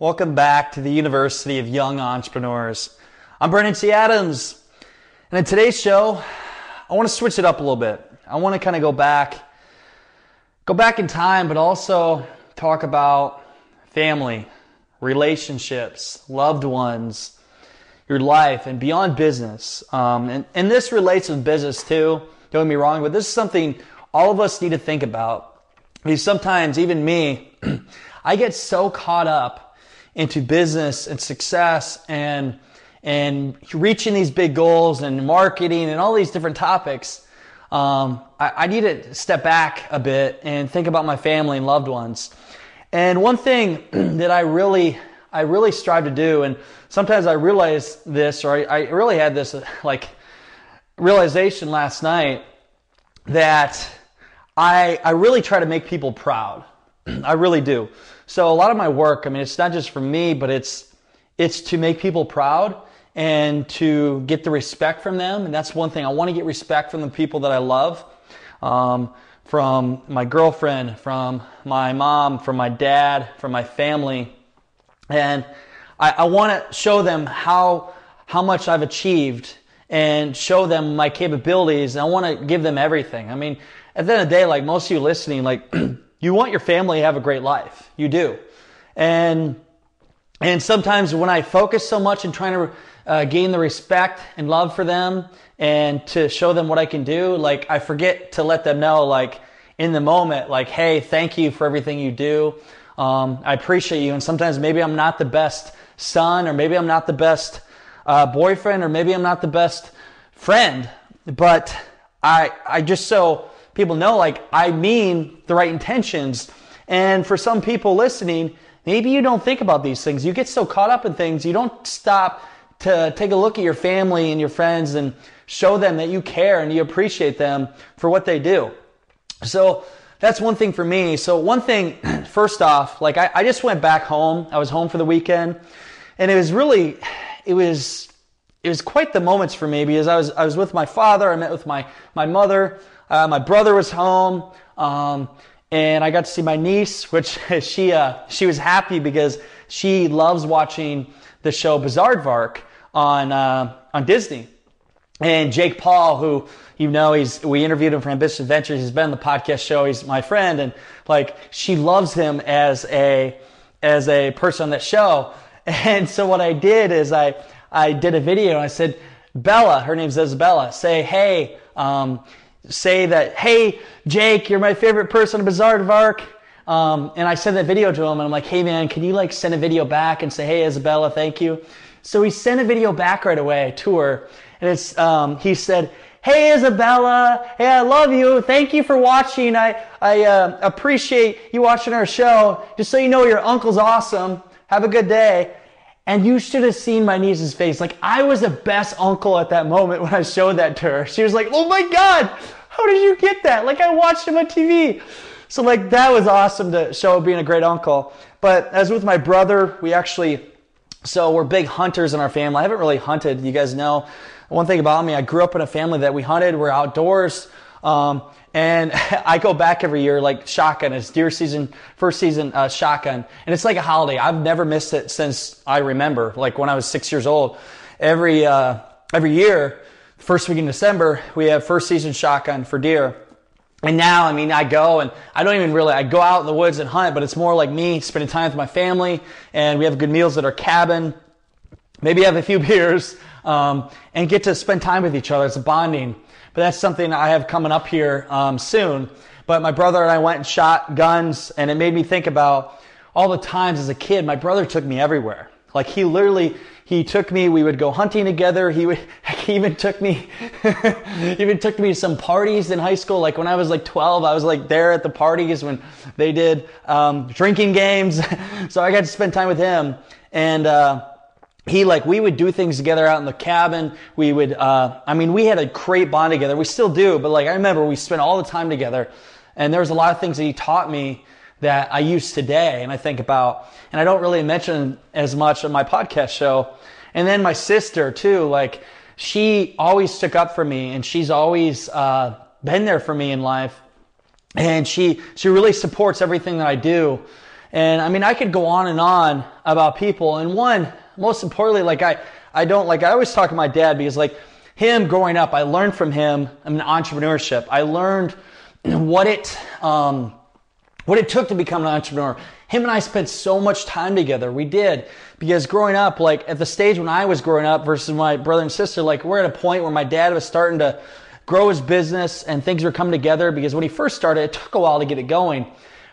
Welcome back to the University of Young Entrepreneurs. I'm Brandon T. Adams, and in today's show, I want to switch it up a little bit. I want to kind of go back, go back in time, but also talk about family, relationships, loved ones, your life, and beyond business. Um, and, and this relates with business too. Don't get me wrong, but this is something all of us need to think about. Because sometimes, even me, I get so caught up into business and success and and reaching these big goals and marketing and all these different topics, um, I, I, need to step back a bit and think about my family and loved ones. And one thing that I really, I really strive to do, and sometimes I realize this, or I, I really had this like realization last night that I, I really try to make people proud. I really do. So a lot of my work, I mean, it's not just for me, but it's it's to make people proud and to get the respect from them. And that's one thing. I want to get respect from the people that I love, um, from my girlfriend, from my mom, from my dad, from my family, and I, I want to show them how how much I've achieved and show them my capabilities. And I want to give them everything. I mean, at the end of the day, like most of you listening, like. You want your family to have a great life. You do. And, and sometimes when I focus so much in trying to uh, gain the respect and love for them and to show them what I can do, like I forget to let them know, like in the moment, like, hey, thank you for everything you do. Um, I appreciate you. And sometimes maybe I'm not the best son, or maybe I'm not the best uh, boyfriend, or maybe I'm not the best friend, but I, I just so people know like I mean the right intentions. And for some people listening, maybe you don't think about these things. You get so caught up in things, you don't stop to take a look at your family and your friends and show them that you care and you appreciate them for what they do. So that's one thing for me. So one thing, first off, like I, I just went back home. I was home for the weekend and it was really, it was, it was quite the moments for me because I was, I was with my father. I met with my, my mother. Uh, my brother was home, um, and I got to see my niece, which she uh, she was happy because she loves watching the show Bizaardvark on uh, on Disney. And Jake Paul, who you know, he's we interviewed him for Ambitious Adventures. He's been on the podcast show. He's my friend, and like she loves him as a as a person on that show. And so what I did is I I did a video and I said, Bella, her name's Isabella, say hey. Um, say that, hey, Jake, you're my favorite person in Bizaardvark. Um, and I sent that video to him and I'm like, hey man, can you like send a video back and say, hey, Isabella, thank you. So he sent a video back right away to her. And it's, um, he said, Hey Isabella, hey, I love you. Thank you for watching. I, I uh, appreciate you watching our show. Just so you know, your uncle's awesome. Have a good day. And you should have seen my niece's face. Like, I was the best uncle at that moment when I showed that to her. She was like, oh my God, how did you get that? Like, I watched him on TV. So, like, that was awesome to show being a great uncle. But as with my brother, we actually, so we're big hunters in our family. I haven't really hunted, you guys know. One thing about me, I grew up in a family that we hunted, we're outdoors. Um, and I go back every year, like shotgun. It's deer season, first season uh, shotgun, and it's like a holiday. I've never missed it since I remember, like when I was six years old. Every uh, every year, first week in December, we have first season shotgun for deer. And now, I mean, I go and I don't even really, I go out in the woods and hunt, but it's more like me spending time with my family and we have good meals at our cabin. Maybe have a few beers, um, and get to spend time with each other. It's bonding. But that's something I have coming up here um, soon. But my brother and I went and shot guns, and it made me think about all the times as a kid, my brother took me everywhere. Like he literally, he took me, we would go hunting together. He would, he even took me, even took me to some parties in high school. Like when I was like 12, I was like there at the parties when they did, um, drinking games. so I got to spend time with him. And, uh, he like we would do things together out in the cabin. We would uh, i mean we had a great bond together. We still do but like i remember we spent all the time together. And there was a lot of things that he taught me that i use today and i think about. And i don't really mention as much on my podcast show. And then my sister too like she always stuck up for me and she's always uh, been there for me in life. And she she really supports everything that i do. And i mean i could go on and on about people. And one most importantly, like I, I don't like, I always talk to my dad because like him growing up, I learned from him I mean, entrepreneurship. I learned what it, um, what it took to become an entrepreneur. Him and I spent so much time together. We did because growing up, like at the stage when I was growing up versus my brother and sister, like we're at a point where my dad was starting to grow his business and things were coming together because when he first started, it took a while to get it going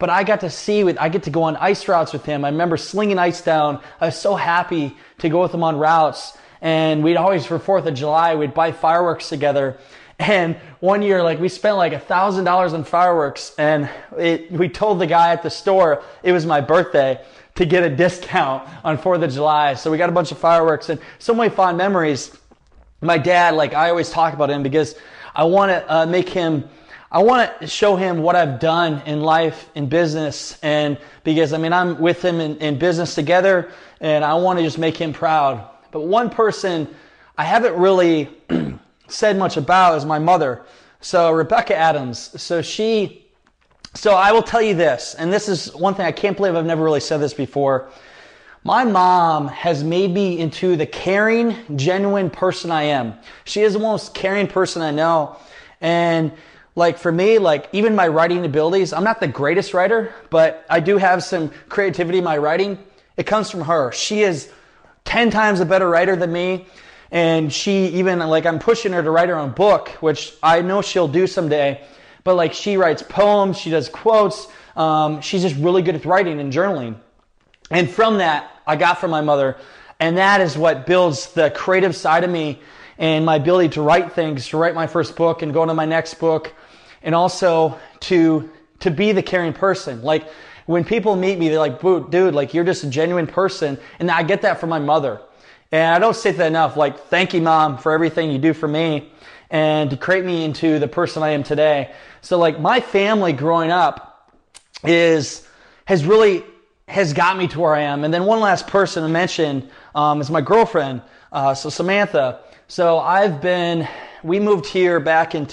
but I got to see with, I get to go on ice routes with him. I remember slinging ice down. I was so happy to go with him on routes. And we'd always, for 4th of July, we'd buy fireworks together. And one year, like, we spent like a thousand dollars on fireworks. And it, we told the guy at the store it was my birthday to get a discount on 4th of July. So we got a bunch of fireworks and so many fond memories. My dad, like, I always talk about him because I want to uh, make him I want to show him what I've done in life, in business, and because I mean, I'm with him in, in business together, and I want to just make him proud. But one person I haven't really said much about is my mother. So, Rebecca Adams. So, she, so I will tell you this, and this is one thing I can't believe I've never really said this before. My mom has made me into the caring, genuine person I am. She is the most caring person I know. And like for me, like even my writing abilities, I'm not the greatest writer, but I do have some creativity in my writing. It comes from her. She is 10 times a better writer than me. And she even, like, I'm pushing her to write her own book, which I know she'll do someday. But like, she writes poems, she does quotes. Um, she's just really good at writing and journaling. And from that, I got from my mother. And that is what builds the creative side of me and my ability to write things, to write my first book and go into my next book, and also to to be the caring person. Like when people meet me, they're like, dude, like you're just a genuine person. And I get that from my mother. And I don't say that enough. Like, thank you, mom, for everything you do for me and to create me into the person I am today. So like my family growing up is, has really, has got me to where I am. And then one last person I mentioned um, is my girlfriend. Uh, so Samantha. So I've been, we moved here back in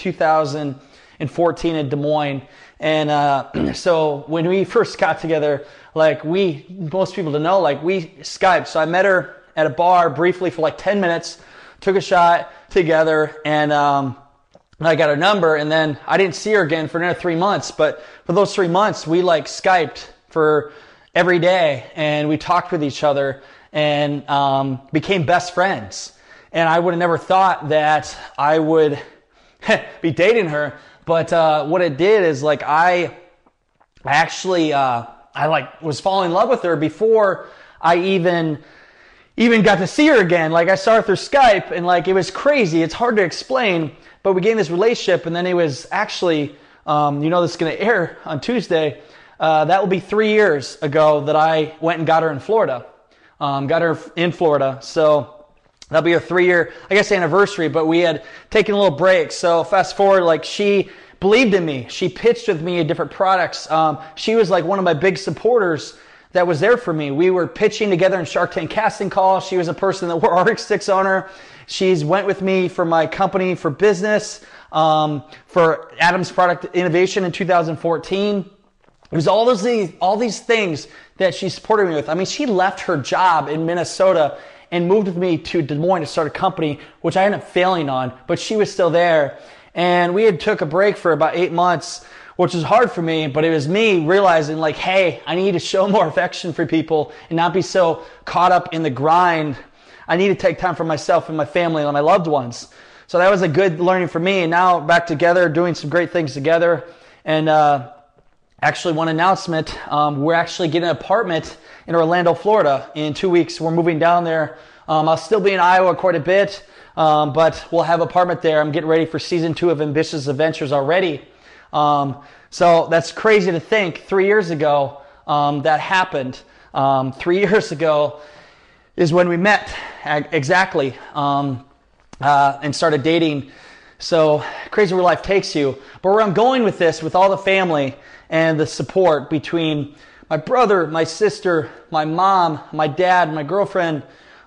2014 in Des Moines. And uh, so when we first got together, like we, most people to know, like we Skyped. So I met her at a bar briefly for like 10 minutes, took a shot together, and um, I got her number. And then I didn't see her again for another three months. But for those three months, we like Skyped for every day and we talked with each other and um, became best friends. And I would have never thought that I would be dating her. But uh, what it did is like I, I actually uh, I like was falling in love with her before I even even got to see her again. Like I saw her through Skype, and like it was crazy. It's hard to explain, but we gained this relationship, and then it was actually, um, you know, this is going to air on Tuesday. Uh, that will be three years ago that I went and got her in Florida. Um, got her in Florida. So That'll be a three year, I guess, anniversary, but we had taken a little break. So fast forward, like she believed in me. She pitched with me different products. Um, she was like one of my big supporters that was there for me. We were pitching together in Shark Tank casting calls. She was a person that wore Arctic Six on her. She's went with me for my company for business, um, for Adams Product Innovation in 2014. It was all those all these things that she supported me with. I mean, she left her job in Minnesota and moved with me to Des Moines to start a company, which I ended up failing on, but she was still there. And we had took a break for about eight months, which was hard for me, but it was me realizing like, hey, I need to show more affection for people and not be so caught up in the grind. I need to take time for myself and my family and my loved ones. So that was a good learning for me. And now back together, doing some great things together. And, uh, actually one announcement. Um, we're actually getting an apartment in Orlando, Florida in two weeks. We're moving down there. Um, I'll still be in Iowa quite a bit, um, but we'll have apartment there. I'm getting ready for season two of Ambitious Adventures already. Um, so that's crazy to think. Three years ago, um, that happened. Um, three years ago, is when we met exactly uh, and started dating. So crazy where life takes you. But where I'm going with this, with all the family and the support between my brother, my sister, my mom, my dad, my girlfriend,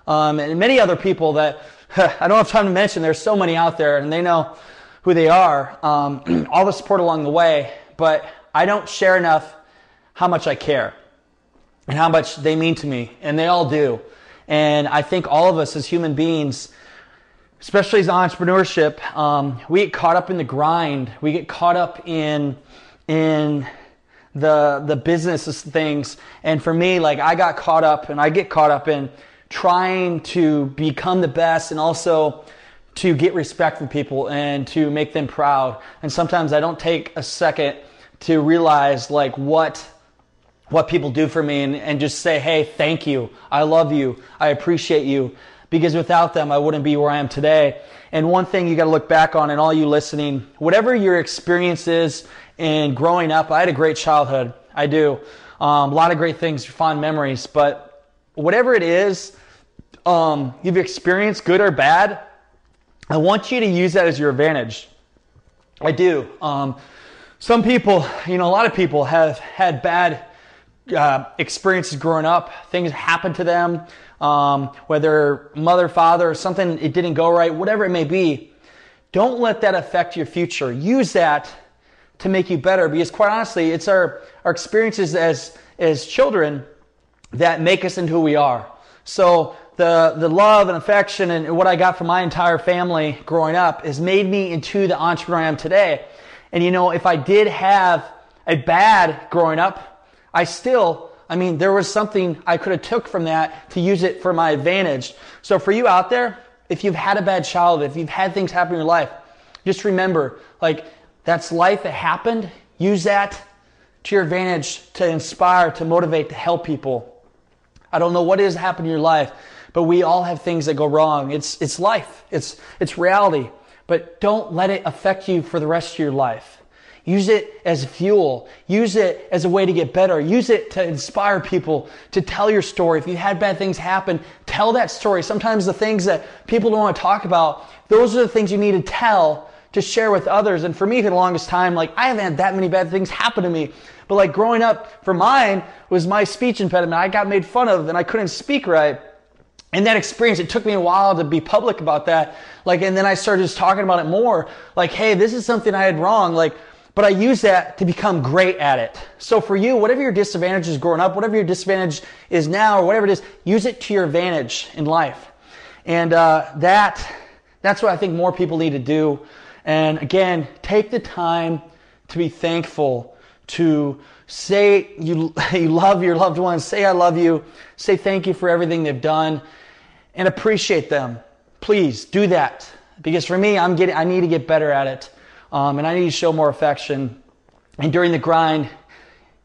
um, and many other people that I don't have time to mention. There's so many out there, and they know who they are. Um, all the support along the way, but I don't share enough how much I care and how much they mean to me, and they all do. And I think all of us as human beings, especially as entrepreneurship, um, we get caught up in the grind. We get caught up in in the the business things. And for me, like I got caught up, and I get caught up in trying to become the best, and also to get respect from people and to make them proud. And sometimes I don't take a second to realize like what what people do for me and, and just say, hey, thank you. I love you. I appreciate you. Because without them, I wouldn't be where I am today. And one thing you got to look back on, and all you listening, whatever your experience is in growing up, I had a great childhood. I do. Um, a lot of great things, fond memories. But whatever it is um, you've experienced, good or bad, I want you to use that as your advantage. I do. Um, some people, you know, a lot of people have had bad uh, experiences growing up, things happen to them, um, whether mother, father, something it didn't go right, whatever it may be. Don't let that affect your future. Use that to make you better because quite honestly, it's our, our experiences as, as children that make us into who we are. So the, the love and affection and what I got from my entire family growing up has made me into the entrepreneur I am today. And you know, if I did have a bad growing up, I still, I mean, there was something I could have took from that to use it for my advantage. So for you out there, if you've had a bad childhood, if you've had things happen in your life, just remember, like, that's life that happened. Use that to your advantage to inspire, to motivate, to help people. I don't know what is happening in your life, but we all have things that go wrong. It's, it's life. It's, it's reality. But don't let it affect you for the rest of your life. Use it as fuel. Use it as a way to get better. Use it to inspire people to tell your story. If you had bad things happen, tell that story. Sometimes the things that people don't want to talk about, those are the things you need to tell to share with others. And for me, for the longest time, like I haven't had that many bad things happen to me. But like growing up, for mine was my speech impediment. I got made fun of and I couldn't speak right. And that experience, it took me a while to be public about that. Like, and then I started just talking about it more. Like, hey, this is something I had wrong. Like, but I use that to become great at it. So for you, whatever your disadvantage is growing up, whatever your disadvantage is now, or whatever it is, use it to your advantage in life. And uh, that that's what I think more people need to do. And again, take the time to be thankful, to say you, you love your loved ones, say I love you, say thank you for everything they've done, and appreciate them. Please do that. Because for me, I'm getting, I need to get better at it um, and I need to show more affection. And during the grind,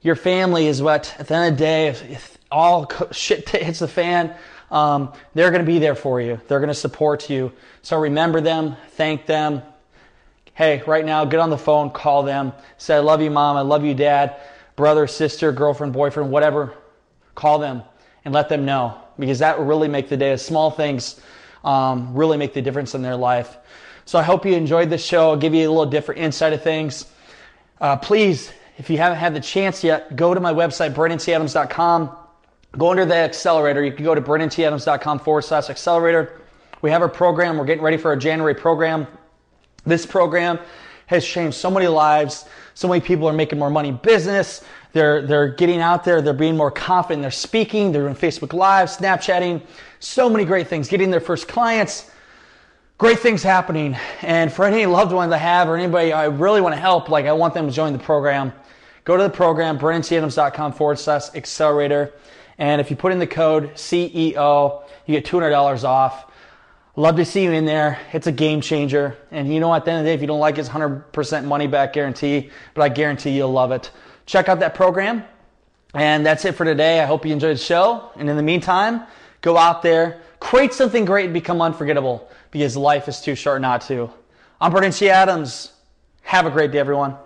your family is what, at the end of the day, if, if all shit hits the fan, um, they're going to be there for you. They're going to support you. So remember them, thank them. Hey, right now, get on the phone, call them, say, I love you, mom, I love you, dad, brother, sister, girlfriend, boyfriend, whatever. Call them and let them know because that will really make the day. Small things um, really make the difference in their life. So I hope you enjoyed this show. I'll give you a little different insight of things. Uh, please, if you haven't had the chance yet, go to my website, BrandonTAdams.com. Go under the accelerator. You can go to BrandonTAdams.com forward slash accelerator. We have a program. We're getting ready for our January program. This program has changed so many lives. So many people are making more money in business. They're, they're getting out there. They're being more confident. They're speaking. They're doing Facebook Live, Snapchatting. So many great things. Getting their first clients great things happening. And for any loved ones I have or anybody I really want to help, like I want them to join the program, go to the program, BrandonTAdams.com forward slash accelerator. And if you put in the code CEO, you get $200 off. Love to see you in there. It's a game changer. And you know, at the end of the day, if you don't like it, it's 100% money back guarantee, but I guarantee you'll love it. Check out that program. And that's it for today. I hope you enjoyed the show. And in the meantime, go out there, create something great and become unforgettable because life is too short not to. I'm T. Adams. Have a great day, everyone.